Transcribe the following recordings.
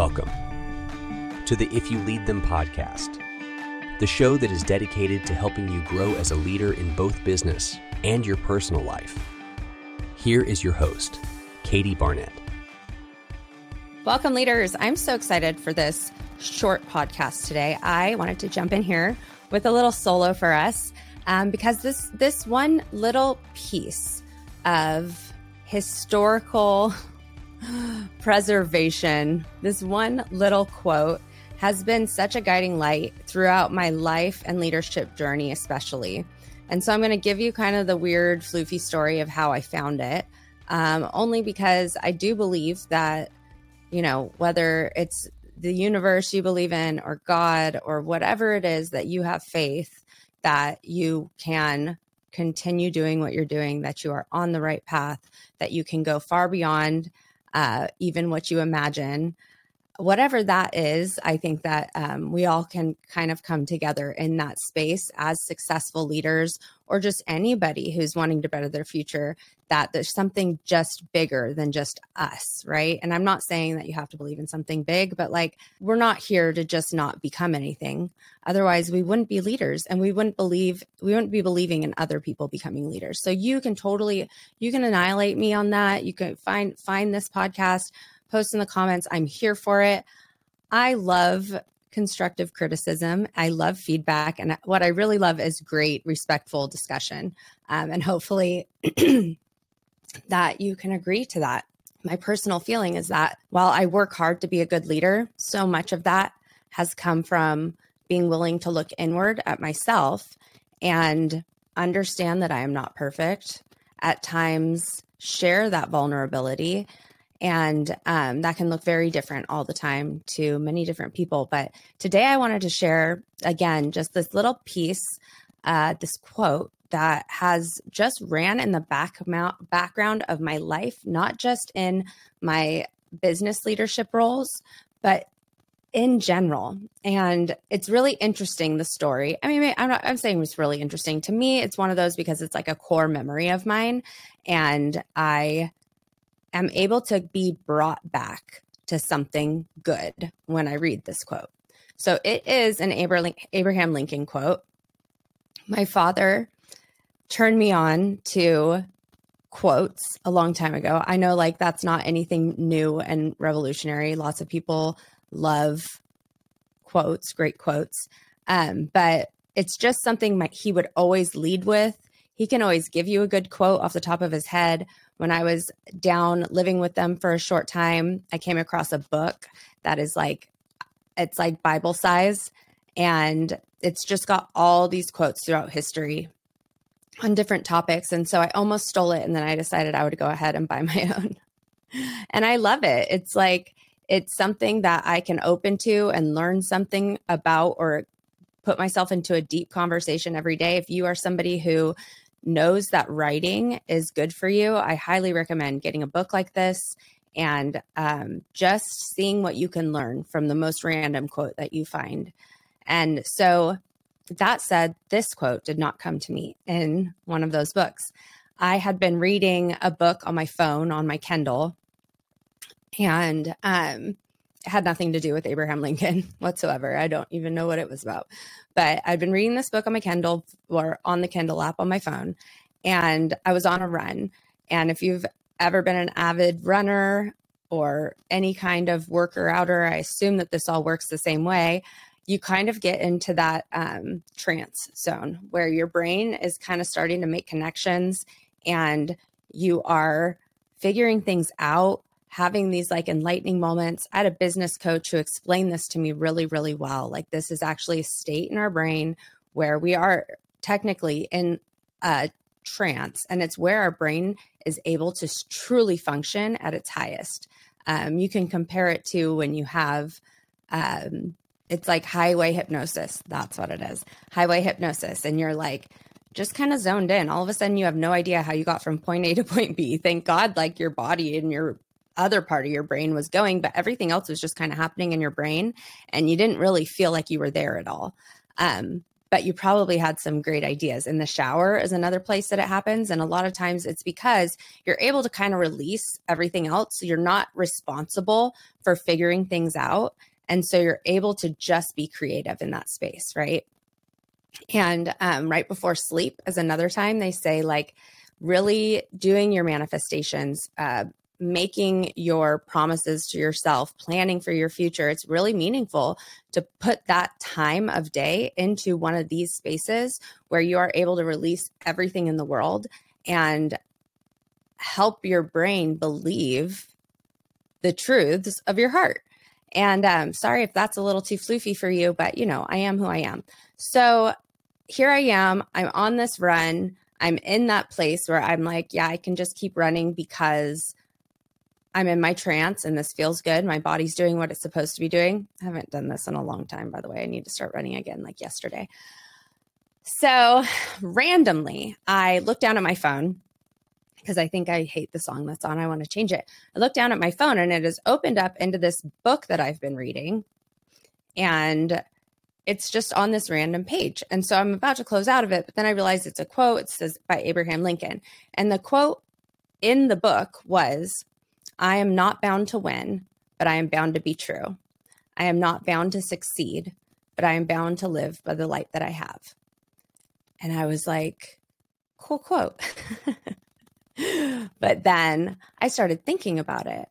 Welcome to the If You Lead Them podcast, the show that is dedicated to helping you grow as a leader in both business and your personal life. Here is your host, Katie Barnett. Welcome, leaders. I'm so excited for this short podcast today. I wanted to jump in here with a little solo for us um, because this this one little piece of historical preservation, this one little quote has been such a guiding light throughout my life and leadership journey, especially. And so I'm going to give you kind of the weird, floofy story of how I found it, um, only because I do believe that, you know, whether it's the universe you believe in or God or whatever it is that you have faith that you can continue doing what you're doing, that you are on the right path, that you can go far beyond uh, even what you imagine. Whatever that is, I think that um, we all can kind of come together in that space as successful leaders or just anybody who's wanting to better their future, that there's something just bigger than just us, right? And I'm not saying that you have to believe in something big, but like we're not here to just not become anything. Otherwise, we wouldn't be leaders and we wouldn't believe, we wouldn't be believing in other people becoming leaders. So you can totally, you can annihilate me on that. You can find, find this podcast, post in the comments. I'm here for it. I love constructive criticism. I love feedback. And what I really love is great, respectful discussion. Um, and hopefully that you can agree to that. My personal feeling is that while I work hard to be a good leader, so much of that has come from being willing to look inward at myself and understand that I am not perfect. At times, share that vulnerability and um, that can look very different all the time to many different people. But today I wanted to share again just this little piece, uh, this quote that has just ran in the back background of my life, not just in my business leadership roles, but in general. And it's really interesting, the story. I mean, I'm not, I'm saying it's really interesting. To me, it's one of those because it's like a core memory of mine. And I am able to be brought back to something good when I read this quote. So it is an Abraham Lincoln quote. My father turned me on to quotes a long time ago. I know like that's not anything new and revolutionary. Lots of people love quotes, great quotes. Um, but it's just something my, he would always lead with. He can always give you a good quote off the top of his head when I was down living with them for a short time, I came across a book that is like, it's like Bible size. And it's just got all these quotes throughout history on different topics. And so I almost stole it. And then I decided I would go ahead and buy my own. and I love it. It's like, it's something that I can open to and learn something about or put myself into a deep conversation every day. If you are somebody who knows that writing is good for you, I highly recommend getting a book like this and um, just seeing what you can learn from the most random quote that you find. And so, that said, this quote did not come to me in one of those books. I had been reading a book on my phone on my Kindle, and um, had nothing to do with Abraham Lincoln whatsoever. I don't even know what it was about. But I'd been reading this book on my Kindle or on the Kindle app on my phone, and I was on a run. And if you've ever been an avid runner or any kind of worker outer, I assume that this all works the same way. You kind of get into that um, trance zone where your brain is kind of starting to make connections and you are figuring things out having these like enlightening moments. I had a business coach who explained this to me really, really well. Like, this is actually a state in our brain where we are technically in a trance, and it's where our brain is able to truly function at its highest. Um, you can compare it to when you have, um, it's like highway hypnosis. That's what it is highway hypnosis. And you're like, just kind of zoned in. All of a sudden, you have no idea how you got from point A to point B. Thank God, like your body and your other part of your brain was going, but everything else was just kind of happening in your brain and you didn't really feel like you were there at all. Um, but you probably had some great ideas. In the shower is another place that it happens. And a lot of times it's because you're able to kind of release everything else. So you're not responsible for figuring things out. And so you're able to just be creative in that space, right? And um, right before sleep is another time they say, like, really doing your manifestations, uh, making your promises to yourself, planning for your future, it's really meaningful to put that time of day into one of these spaces where you are able to release everything in the world and help your brain believe the truths of your heart. And um, sorry if that's a little too floofy for you, but you know, I am who I am. So here I am. I'm on this run. I'm in that place where I'm like, yeah, I can just keep running because I'm in my trance and this feels good. My body's doing what it's supposed to be doing. I haven't done this in a long time, by the way. I need to start running again like yesterday. So, randomly, I look down at my phone because I think I hate the song that's on. I want to change it. I look down at my phone and it has opened up into this book that I've been reading. And it's just on this random page. And so I'm about to close out of it, but then I realize it's a quote. It says by Abraham Lincoln. And the quote in the book was I am not bound to win, but I am bound to be true. I am not bound to succeed, but I am bound to live by the light that I have. And I was like, cool quote. but then I started thinking about it.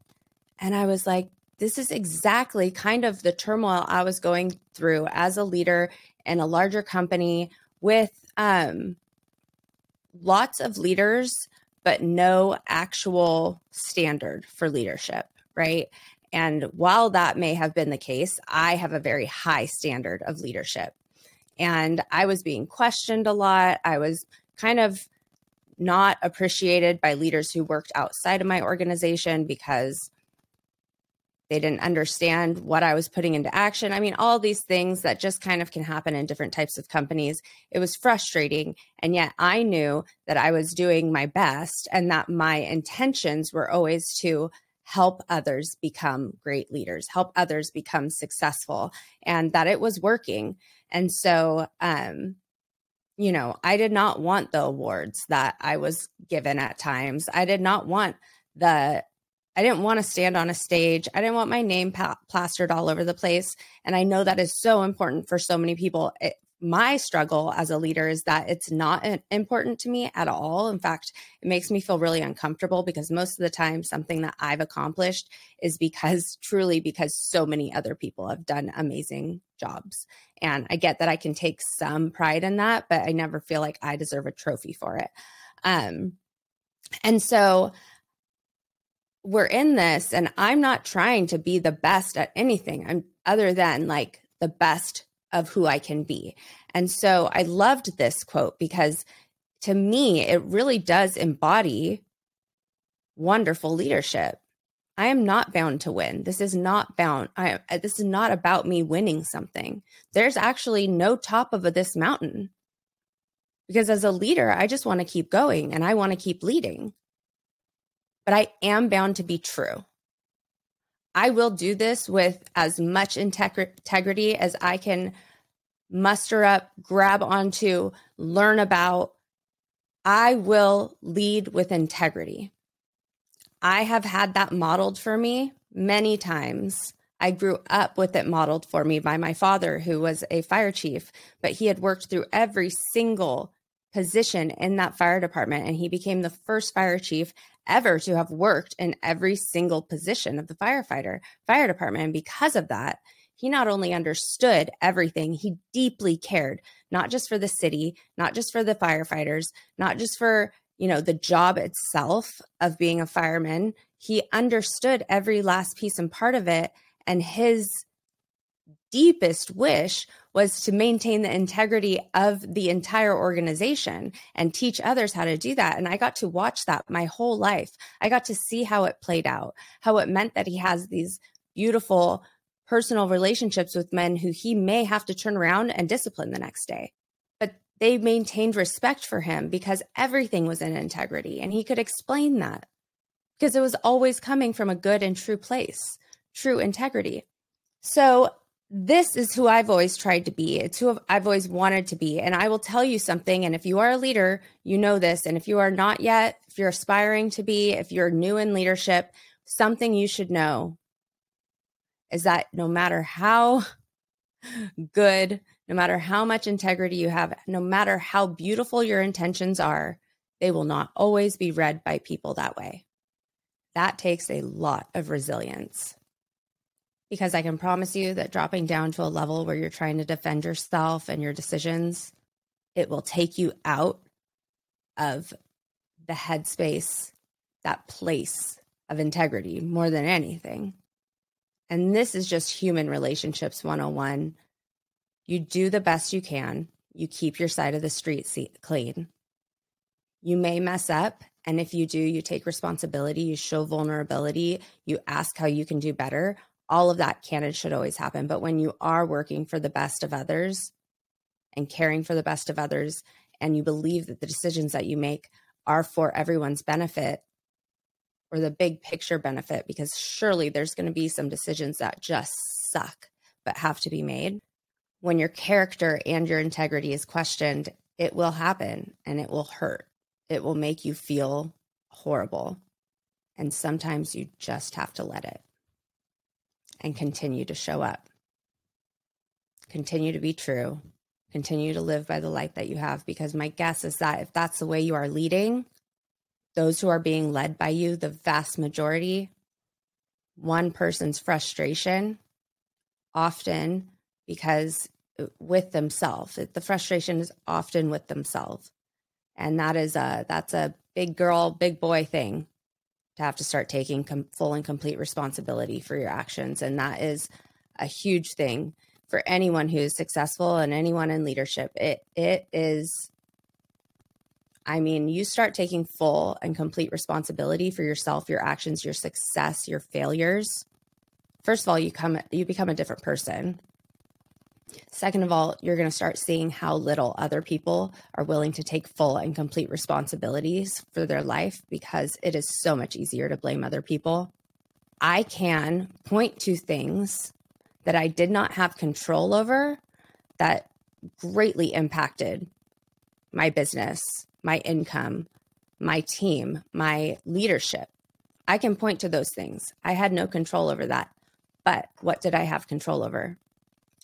And I was like, this is exactly kind of the turmoil I was going through as a leader in a larger company with um, lots of leaders but no actual standard for leadership, right? And while that may have been the case, I have a very high standard of leadership. And I was being questioned a lot. I was kind of not appreciated by leaders who worked outside of my organization because they didn't understand what I was putting into action. I mean, all these things that just kind of can happen in different types of companies. It was frustrating. And yet I knew that I was doing my best and that my intentions were always to help others become great leaders, help others become successful, and that it was working. And so, um, you know, I did not want the awards that I was given at times. I did not want the I didn't want to stand on a stage. I didn't want my name pa- plastered all over the place. And I know that is so important for so many people. It, my struggle as a leader is that it's not important to me at all. In fact, it makes me feel really uncomfortable because most of the time, something that I've accomplished is because truly because so many other people have done amazing jobs. And I get that I can take some pride in that, but I never feel like I deserve a trophy for it. Um, and so we're in this and I'm not trying to be the best at anything. I'm other than like the best of who I can be. And so I loved this quote because to me, it really does embody wonderful leadership. I am not bound to win. This is not bound. I, uh, this is not about me winning something. There's actually no top of this mountain. Because as a leader, I just want to keep going and I want to keep leading but I am bound to be true. I will do this with as much integrity as I can muster up, grab onto, learn about. I will lead with integrity. I have had that modeled for me many times. I grew up with it modeled for me by my father, who was a fire chief, but he had worked through every single position in that fire department and he became the first fire chief ever to have worked in every single position of the firefighter fire department. And because of that, he not only understood everything, he deeply cared, not just for the city, not just for the firefighters, not just for, you know, the job itself of being a fireman. He understood every last piece and part of it. And his deepest wish was to maintain the integrity of the entire organization and teach others how to do that. And I got to watch that my whole life. I got to see how it played out, how it meant that he has these beautiful personal relationships with men who he may have to turn around and discipline the next day. But they maintained respect for him because everything was in integrity and he could explain that because it was always coming from a good and true place, true integrity. So this is who I've always tried to be. It's who I've always wanted to be. And I will tell you something. And if you are a leader, you know this. And if you are not yet, if you're aspiring to be, if you're new in leadership, something you should know is that no matter how good, no matter how much integrity you have, no matter how beautiful your intentions are, they will not always be read by people that way. That takes a lot of resilience because I can promise you that dropping down to a level where you're trying to defend yourself and your decisions, it will take you out of the headspace, that place of integrity more than anything. And this is just human relationships 101. You do the best you can, you keep your side of the street clean. You may mess up. And if you do, you take responsibility, you show vulnerability, you ask how you can do better all of that can and should always happen. But when you are working for the best of others and caring for the best of others, and you believe that the decisions that you make are for everyone's benefit or the big picture benefit, because surely there's going to be some decisions that just suck but have to be made. When your character and your integrity is questioned, it will happen and it will hurt. It will make you feel horrible. And sometimes you just have to let it and continue to show up. Continue to be true. Continue to live by the light that you have. Because my guess is that if that's the way you are leading, those who are being led by you, the vast majority, one person's frustration, often because uh, with themselves, the frustration is often with themselves. And that is a that's a big girl, big boy thing to have to start taking com- full and complete responsibility for your actions. And that is a huge thing for anyone who's successful and anyone in leadership. It it is I mean, you start taking full and complete responsibility for yourself, your actions, your success, your failures. First of all, you come you become a different person. Second of all, you're going to start seeing how little other people are willing to take full and complete responsibilities for their life because it is so much easier to blame other people. I can point to things that I did not have control over that greatly impacted my business, my income, my team, my leadership. I can point to those things. I had no control over that. But what did I have control over?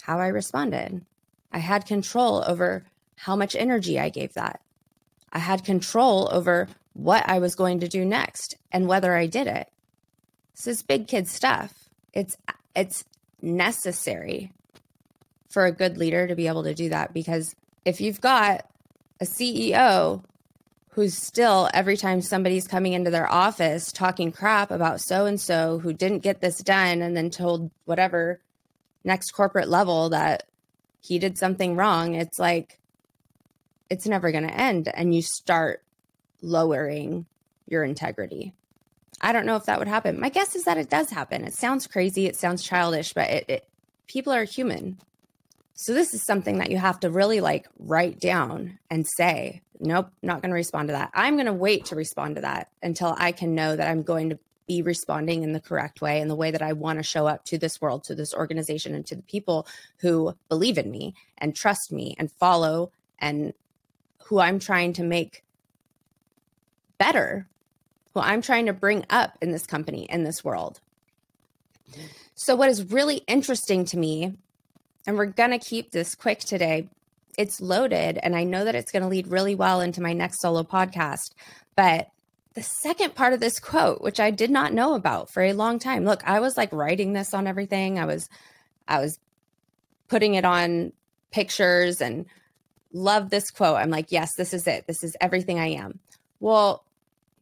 How I responded. I had control over how much energy I gave that. I had control over what I was going to do next and whether I did it. This is big kid stuff. It's it's necessary for a good leader to be able to do that because if you've got a CEO who's still every time somebody's coming into their office talking crap about so and so who didn't get this done and then told whatever next corporate level that he did something wrong, it's like it's never going to end. And you start lowering your integrity. I don't know if that would happen. My guess is that it does happen. It sounds crazy, it sounds childish, but it, it people are human. So this is something that you have to really like write down and say, nope, not going to respond to that. I'm going to wait to respond to that until I can know that I'm going to be responding in the correct way and the way that I want to show up to this world, to this organization, and to the people who believe in me and trust me and follow and who I'm trying to make better, who I'm trying to bring up in this company, in this world. So, what is really interesting to me, and we're going to keep this quick today, it's loaded, and I know that it's going to lead really well into my next solo podcast. But the second part of this quote, which I did not know about for a long time. Look, I was like writing this on everything. I was I was putting it on pictures and love this quote. I'm like, yes, this is it. This is everything I am. Well,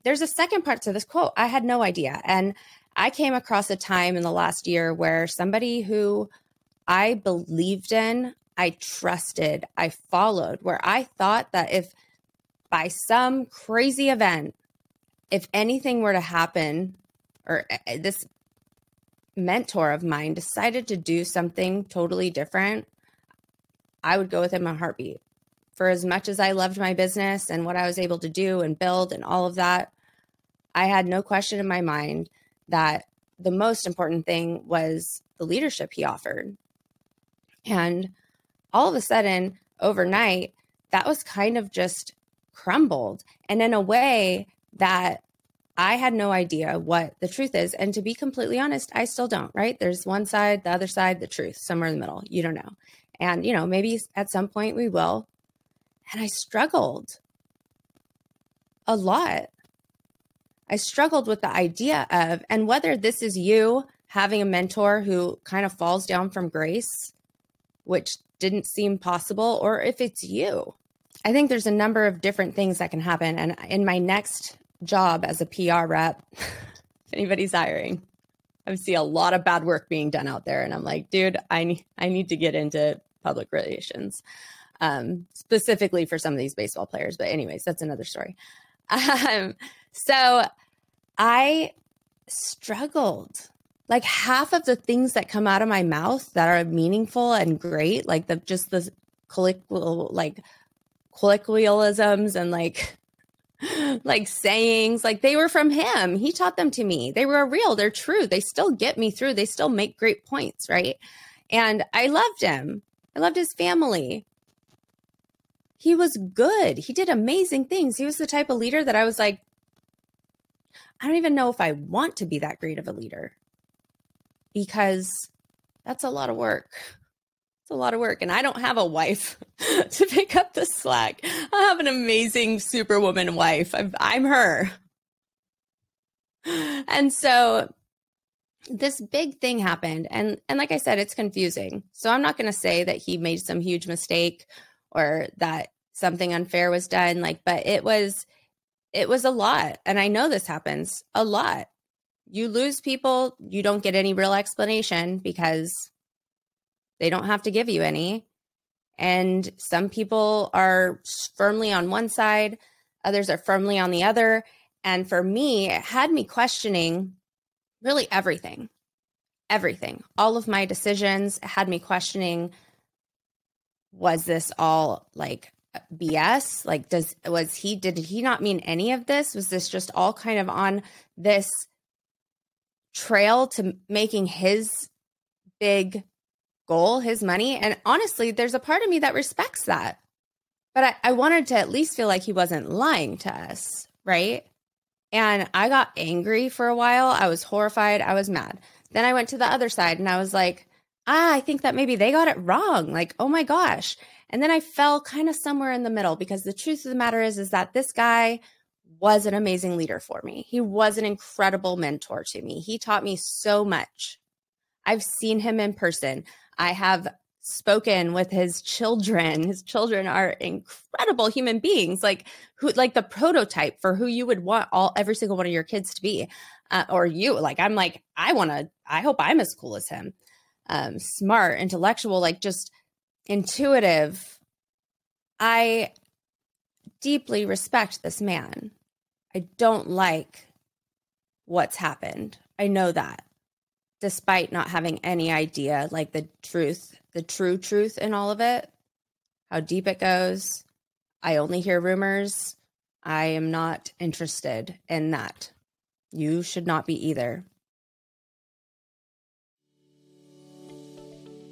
there's a second part to this quote. I had no idea. And I came across a time in the last year where somebody who I believed in, I trusted, I followed, where I thought that if by some crazy event if anything were to happen, or uh, uh, this mentor of mine decided to do something totally different, I would go with him a heartbeat. For as much as I loved my business and what I was able to do and build and all of that, I had no question in my mind that the most important thing was the leadership he offered. And all of a sudden, overnight, that was kind of just crumbled. And in a way that I had no idea what the truth is. And to be completely honest, I still don't, right? There's one side, the other side, the truth, somewhere in the middle. You don't know. And, you know, maybe at some point we will. And I struggled a lot. I struggled with the idea of, and whether this is you having a mentor who kind of falls down from grace, which didn't seem possible, or if it's you. I think there's a number of different things that can happen. And in my next job as a PR rep, if anybody's hiring, I see a lot of bad work being done out there. And I'm like, dude, I need I need to get into public relations. Um, specifically for some of these baseball players. But anyways, that's another story. Um, so I struggled. Like half of the things that come out of my mouth that are meaningful and great, like the just the colloquial like colloquialisms and like like sayings like they were from him. He taught them to me. They were real. They're true. They still get me through. They still make great points right? And i loved him. I loved his family. He was good. He did amazing things. He was the type of leader that i was like i don't even know if i want to be that great of a leader. Because that's a lot of work it's a lot of work. And I don't have a wife to pick up the slack. I have an amazing superwoman wife. I'm, I'm her. And so this big thing happened and and like I said it's confusing. So I'm not going to say that he made some huge mistake or that something unfair was done like but it was it was a lot and I know this happens a lot. You lose people, you don't get any real explanation because they don't have to give you any. And some people are firmly on one side, others are firmly on the other. And for me, it had me questioning really everything, everything, all of my decisions had me questioning was this all like BS? Like, does, was he, did he not mean any of this? Was this just all kind of on this trail to making his big goal, his money. And honestly, there's a part of me that respects that. But I, I wanted to at least feel like he wasn't lying to us, right? And I got angry for a while. I was horrified. I was mad. Then I went to the other side and I was like, ah, I think that maybe they got it wrong. Like, oh my gosh. And then I fell kind of somewhere in the middle because the truth of the matter is, is that this guy was an amazing leader for me. He was an incredible mentor to me. He taught me so much. I've seen him in person. I have spoken with his children. His children are incredible human beings, like who, like the prototype for who you would want all every single one of your kids to be, uh, or you. Like I'm like I want to. I hope I'm as cool as him. Um, smart, intellectual, like just intuitive. I deeply respect this man. I don't like what's happened. I know that despite not having any idea like the truth, the true truth in all of it, how deep it goes. I only hear rumors. I am not interested in that. You should not be either.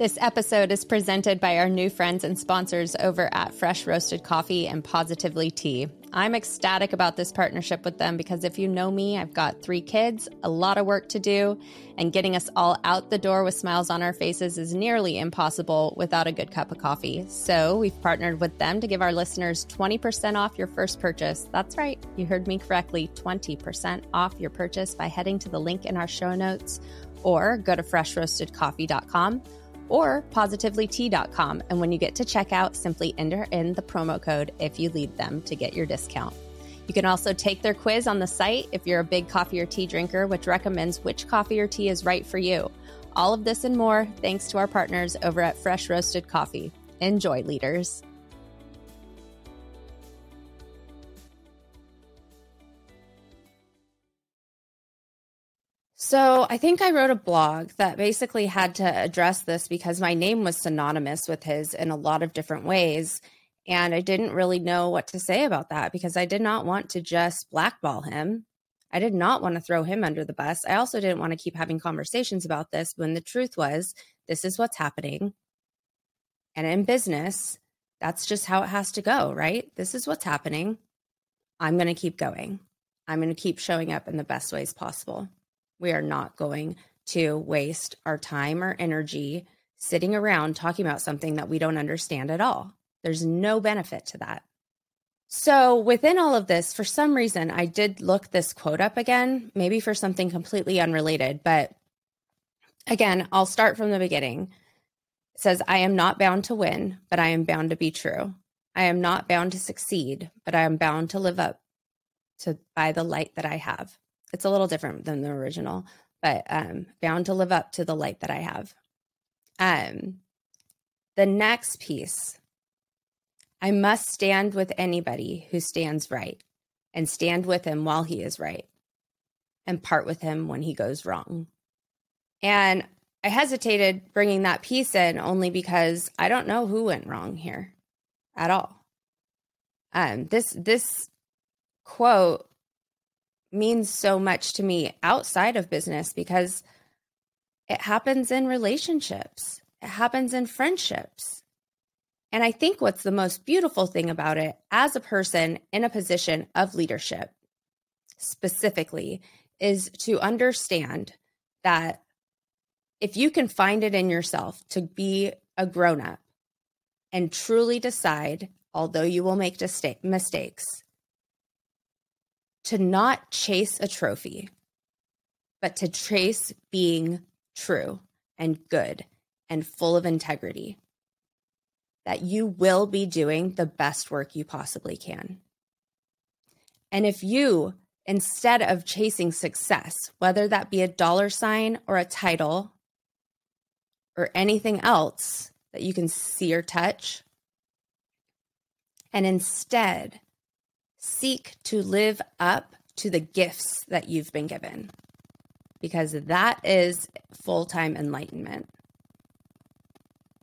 This episode is presented by our new friends and sponsors over at Fresh Roasted Coffee and Positively Tea. I'm ecstatic about this partnership with them because if you know me, I've got three kids, a lot of work to do, and getting us all out the door with smiles on our faces is nearly impossible without a good cup of coffee. So we've partnered with them to give our listeners 20% off your first purchase. That's right, you heard me correctly 20% off your purchase by heading to the link in our show notes or go to freshroastedcoffee.com or positivelytea.com. And when you get to checkout, simply enter in the promo code if you lead them to get your discount. You can also take their quiz on the site if you're a big coffee or tea drinker, which recommends which coffee or tea is right for you. All of this and more thanks to our partners over at Fresh Roasted Coffee. Enjoy, leaders. So I think I wrote a blog that basically had to address this because my name was synonymous with his in a lot of different ways. And I didn't really know what to say about that because I did not want to just blackball him. I did not want to throw him under the bus. I also didn't want to keep having conversations about this when the truth was this is what's happening. And in business, that's just how it has to go, right? This is what's happening. I'm going to keep going. I'm going to keep showing up in the best ways possible. We are not going to waste our time or energy sitting around talking about something that we don't understand at all. There's no benefit to that. So, within all of this, for some reason, I did look this quote up again, maybe for something completely unrelated. But again, I'll start from the beginning. It says, I am not bound to win, but I am bound to be true. I am not bound to succeed, but I am bound to live up to by the light that I have. It's a little different than the original, but um, bound to live up to the light that I have. Um, the next piece, I must stand with anybody who stands right, and stand with him while he is right, and part with him when he goes wrong. And I hesitated bringing that piece in only because I don't know who went wrong here at all. Um, this this quote means so much to me outside of business because it happens in relationships. It happens in friendships. And I think what's the most beautiful thing about it as a person in a position of leadership specifically is to understand that if you can find it in yourself to be a grown up and truly decide, although you will make mistakes, to not chase a trophy, but to chase being true and good and full of integrity, that you will be doing the best work you possibly can. And if you, instead of chasing success, whether that be a dollar sign or a title or anything else that you can see or touch, and instead seek to live up to the gifts that you've been given, because that is full time enlightenment.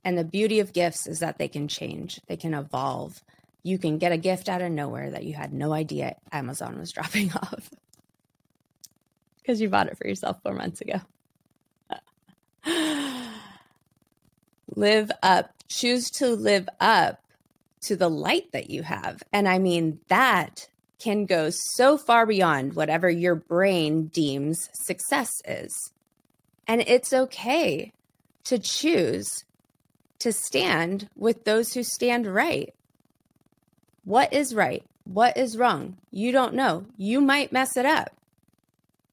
And the beauty of gifts is that they can change, they can evolve. You can get a gift out of nowhere that you had no idea Amazon was dropping off because you bought it for yourself four months ago. live up, choose to live up to the light that you have. And I mean, that can go so far beyond whatever your brain deems success is. And it's okay to choose to stand with those who stand right. What is right? What is wrong? You don't know. You might mess it up.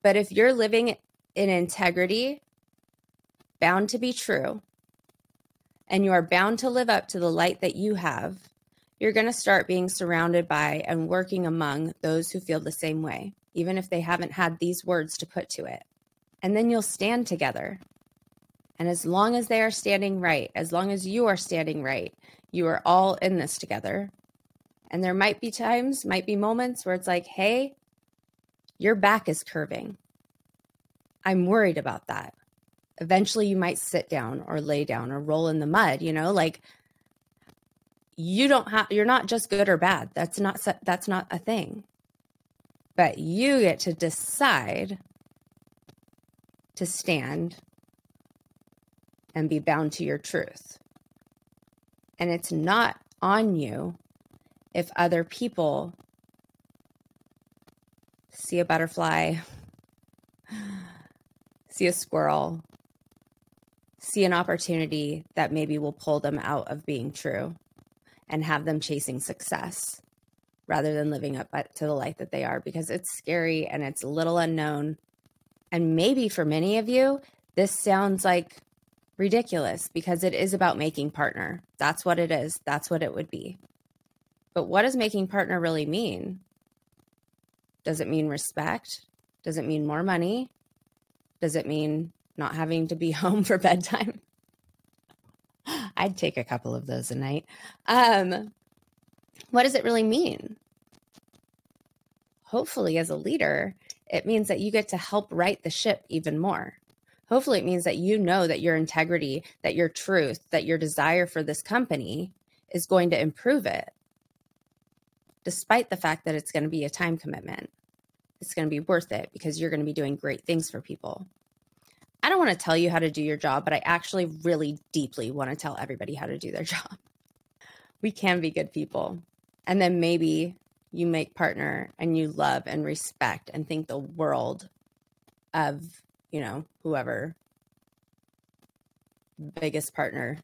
But if you're living in integrity, bound to be true, and you are bound to live up to the light that you have, you're going to start being surrounded by and working among those who feel the same way, even if they haven't had these words to put to it. And then you'll stand together. And as long as they are standing right, as long as you are standing right, you are all in this together. And there might be times, might be moments where it's like, hey, your back is curving. I'm worried about that. Eventually, you might sit down or lay down or roll in the mud, you know, like you don't have you're not just good or bad. That's not that's not a thing. But you get to decide to stand and be bound to your truth. And it's not on you if other people see a butterfly see a squirrel see an opportunity that maybe will pull them out of being true and have them chasing success rather than living up to the life that they are because it's scary and it's a little unknown. And maybe for many of you, this sounds like ridiculous because it is about making partner. That's what it is. That's what it would be. But what does making partner really mean? Does it mean respect? Does it mean more money? Does it mean not having to be home for bedtime? I'd take a couple of those a night. Um, what does it really mean? Hopefully, as a leader, it means that you get to help right the ship even more. Hopefully, it means that you know that your integrity, that your truth, that your desire for this company is going to improve it, despite the fact that it's going to be a time commitment. It's going to be worth it because you're going to be doing great things for people. I don't want to tell you how to do your job, but I actually really deeply want to tell everybody how to do their job. We can be good people. And then maybe you make partner and you love and respect and think the world of, you know, whoever biggest partner.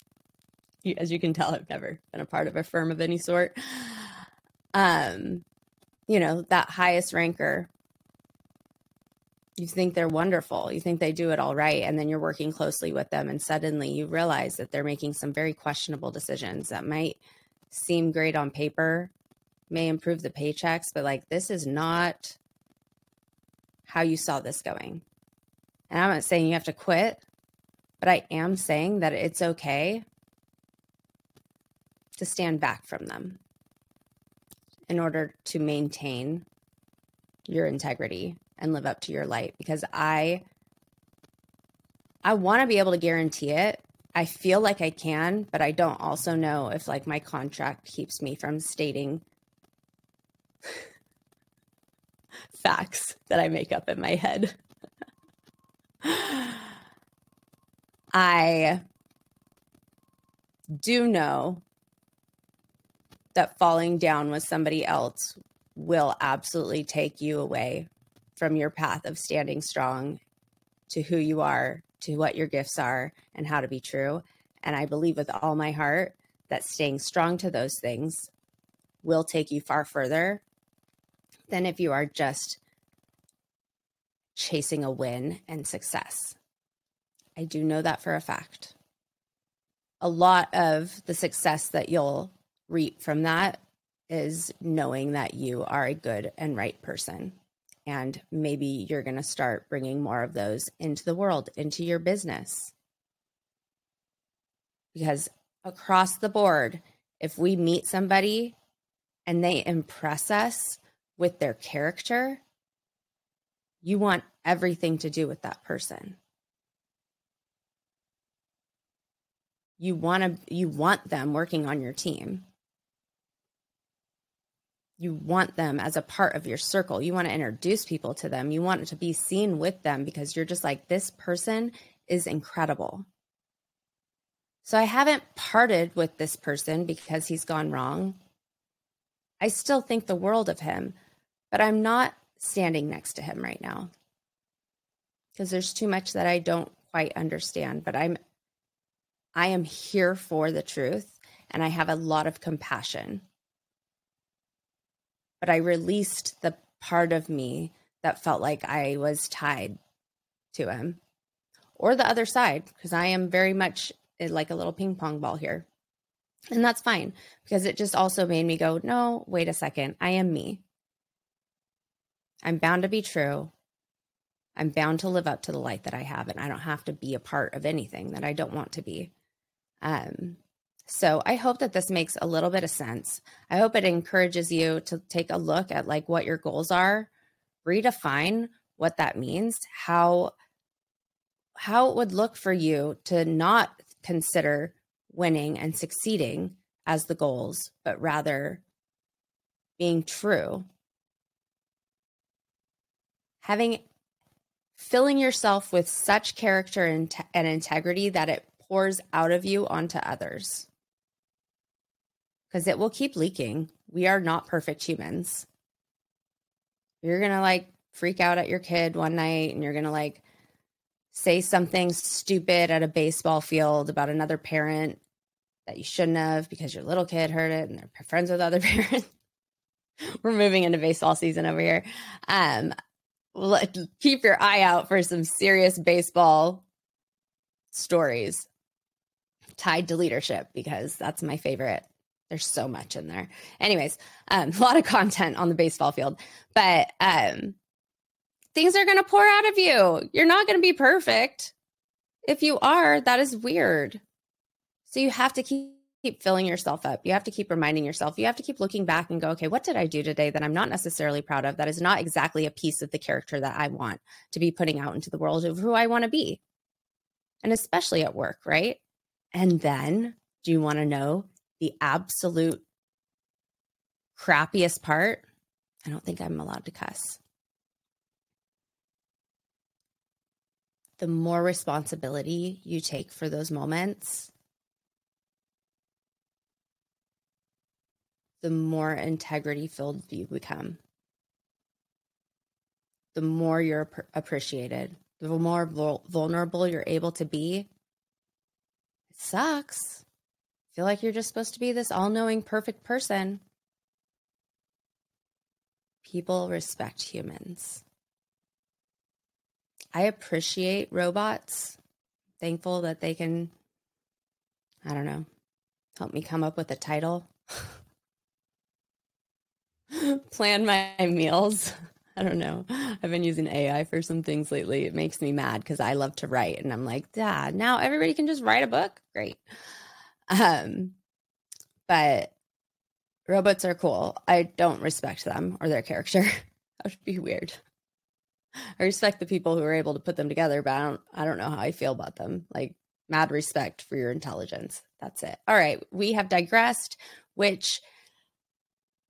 As you can tell, I've never been a part of a firm of any sort. Um, you know, that highest ranker you think they're wonderful. You think they do it all right. And then you're working closely with them, and suddenly you realize that they're making some very questionable decisions that might seem great on paper, may improve the paychecks, but like this is not how you saw this going. And I'm not saying you have to quit, but I am saying that it's okay to stand back from them in order to maintain your integrity and live up to your light because I I want to be able to guarantee it. I feel like I can, but I don't also know if like my contract keeps me from stating facts that I make up in my head. I do know that falling down with somebody else will absolutely take you away from your path of standing strong to who you are, to what your gifts are, and how to be true. And I believe with all my heart that staying strong to those things will take you far further than if you are just chasing a win and success. I do know that for a fact. A lot of the success that you'll reap from that is knowing that you are a good and right person and maybe you're going to start bringing more of those into the world, into your business. Because across the board, if we meet somebody and they impress us with their character, you want everything to do with that person. You want to you want them working on your team you want them as a part of your circle. You want to introduce people to them. You want to be seen with them because you're just like, this person is incredible. So I haven't parted with this person because he's gone wrong. I still think the world of him, but I'm not standing next to him right now because there's too much that I don't quite understand, but I'm I am here for the truth and I have a lot of compassion but I released the part of me that felt like I was tied to him or the other side because I am very much eh, like a little ping pong ball here. And that's fine because it just also made me go, no, wait a second. I am me. I'm bound to be true. I'm bound to live up to the light that I have, and I don't have to be a part of anything that I don't want to be. Um, so I hope that this makes a little bit of sense. I hope it encourages you to take a look at like what your goals are, redefine what that means, how how it would look for you to not consider winning and succeeding as the goals, but rather being true. Having filling yourself with such character and, and integrity that it pours out of you onto others because it will keep leaking. We are not perfect humans. You're going to like freak out at your kid one night and you're going to like say something stupid at a baseball field about another parent that you shouldn't have because your little kid heard it and they're friends with other parents. We're moving into baseball season over here. Um, let, keep your eye out for some serious baseball stories tied to leadership because that's my favorite there's so much in there. Anyways, um, a lot of content on the baseball field, but um, things are going to pour out of you. You're not going to be perfect. If you are, that is weird. So you have to keep, keep filling yourself up. You have to keep reminding yourself. You have to keep looking back and go, okay, what did I do today that I'm not necessarily proud of? That is not exactly a piece of the character that I want to be putting out into the world of who I want to be. And especially at work, right? And then do you want to know the absolute crappiest part, I don't think I'm allowed to cuss. the more responsibility you take for those moments, the more integrity filled you become. The more you're appreciated, the more vulnerable you're able to be. It sucks. Feel like you're just supposed to be this all knowing, perfect person. People respect humans. I appreciate robots. Thankful that they can, I don't know, help me come up with a title. Plan my meals. I don't know. I've been using AI for some things lately. It makes me mad because I love to write, and I'm like, Dad, now everybody can just write a book. Great. Um, but robots are cool. I don't respect them or their character. that would be weird. I respect the people who are able to put them together, but I don't I don't know how I feel about them. Like mad respect for your intelligence. That's it. All right, we have digressed, which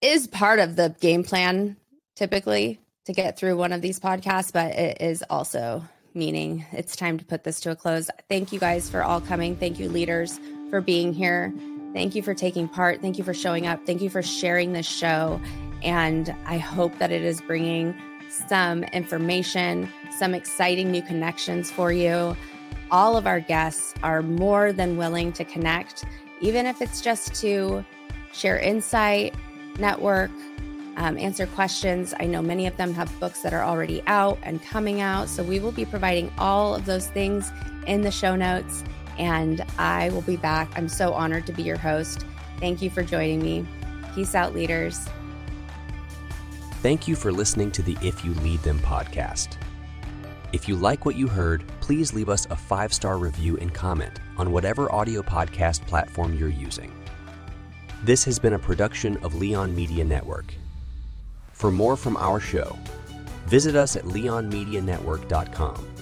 is part of the game plan typically to get through one of these podcasts, but it is also meaning it's time to put this to a close. Thank you guys for all coming. Thank you, leaders, for being here. Thank you for taking part. Thank you for showing up. Thank you for sharing this show. And I hope that it is bringing some information, some exciting new connections for you. All of our guests are more than willing to connect, even if it's just to share insight, network, um, answer questions. I know many of them have books that are already out and coming out. So we will be providing all of those things in the show notes. And I will be back. I'm so honored to be your host. Thank you for joining me. Peace out, leaders. Thank you for listening to the If You Lead Them podcast. If you like what you heard, please leave us a five star review and comment on whatever audio podcast platform you're using. This has been a production of Leon Media Network. For more from our show, visit us at leonmedianetwork.com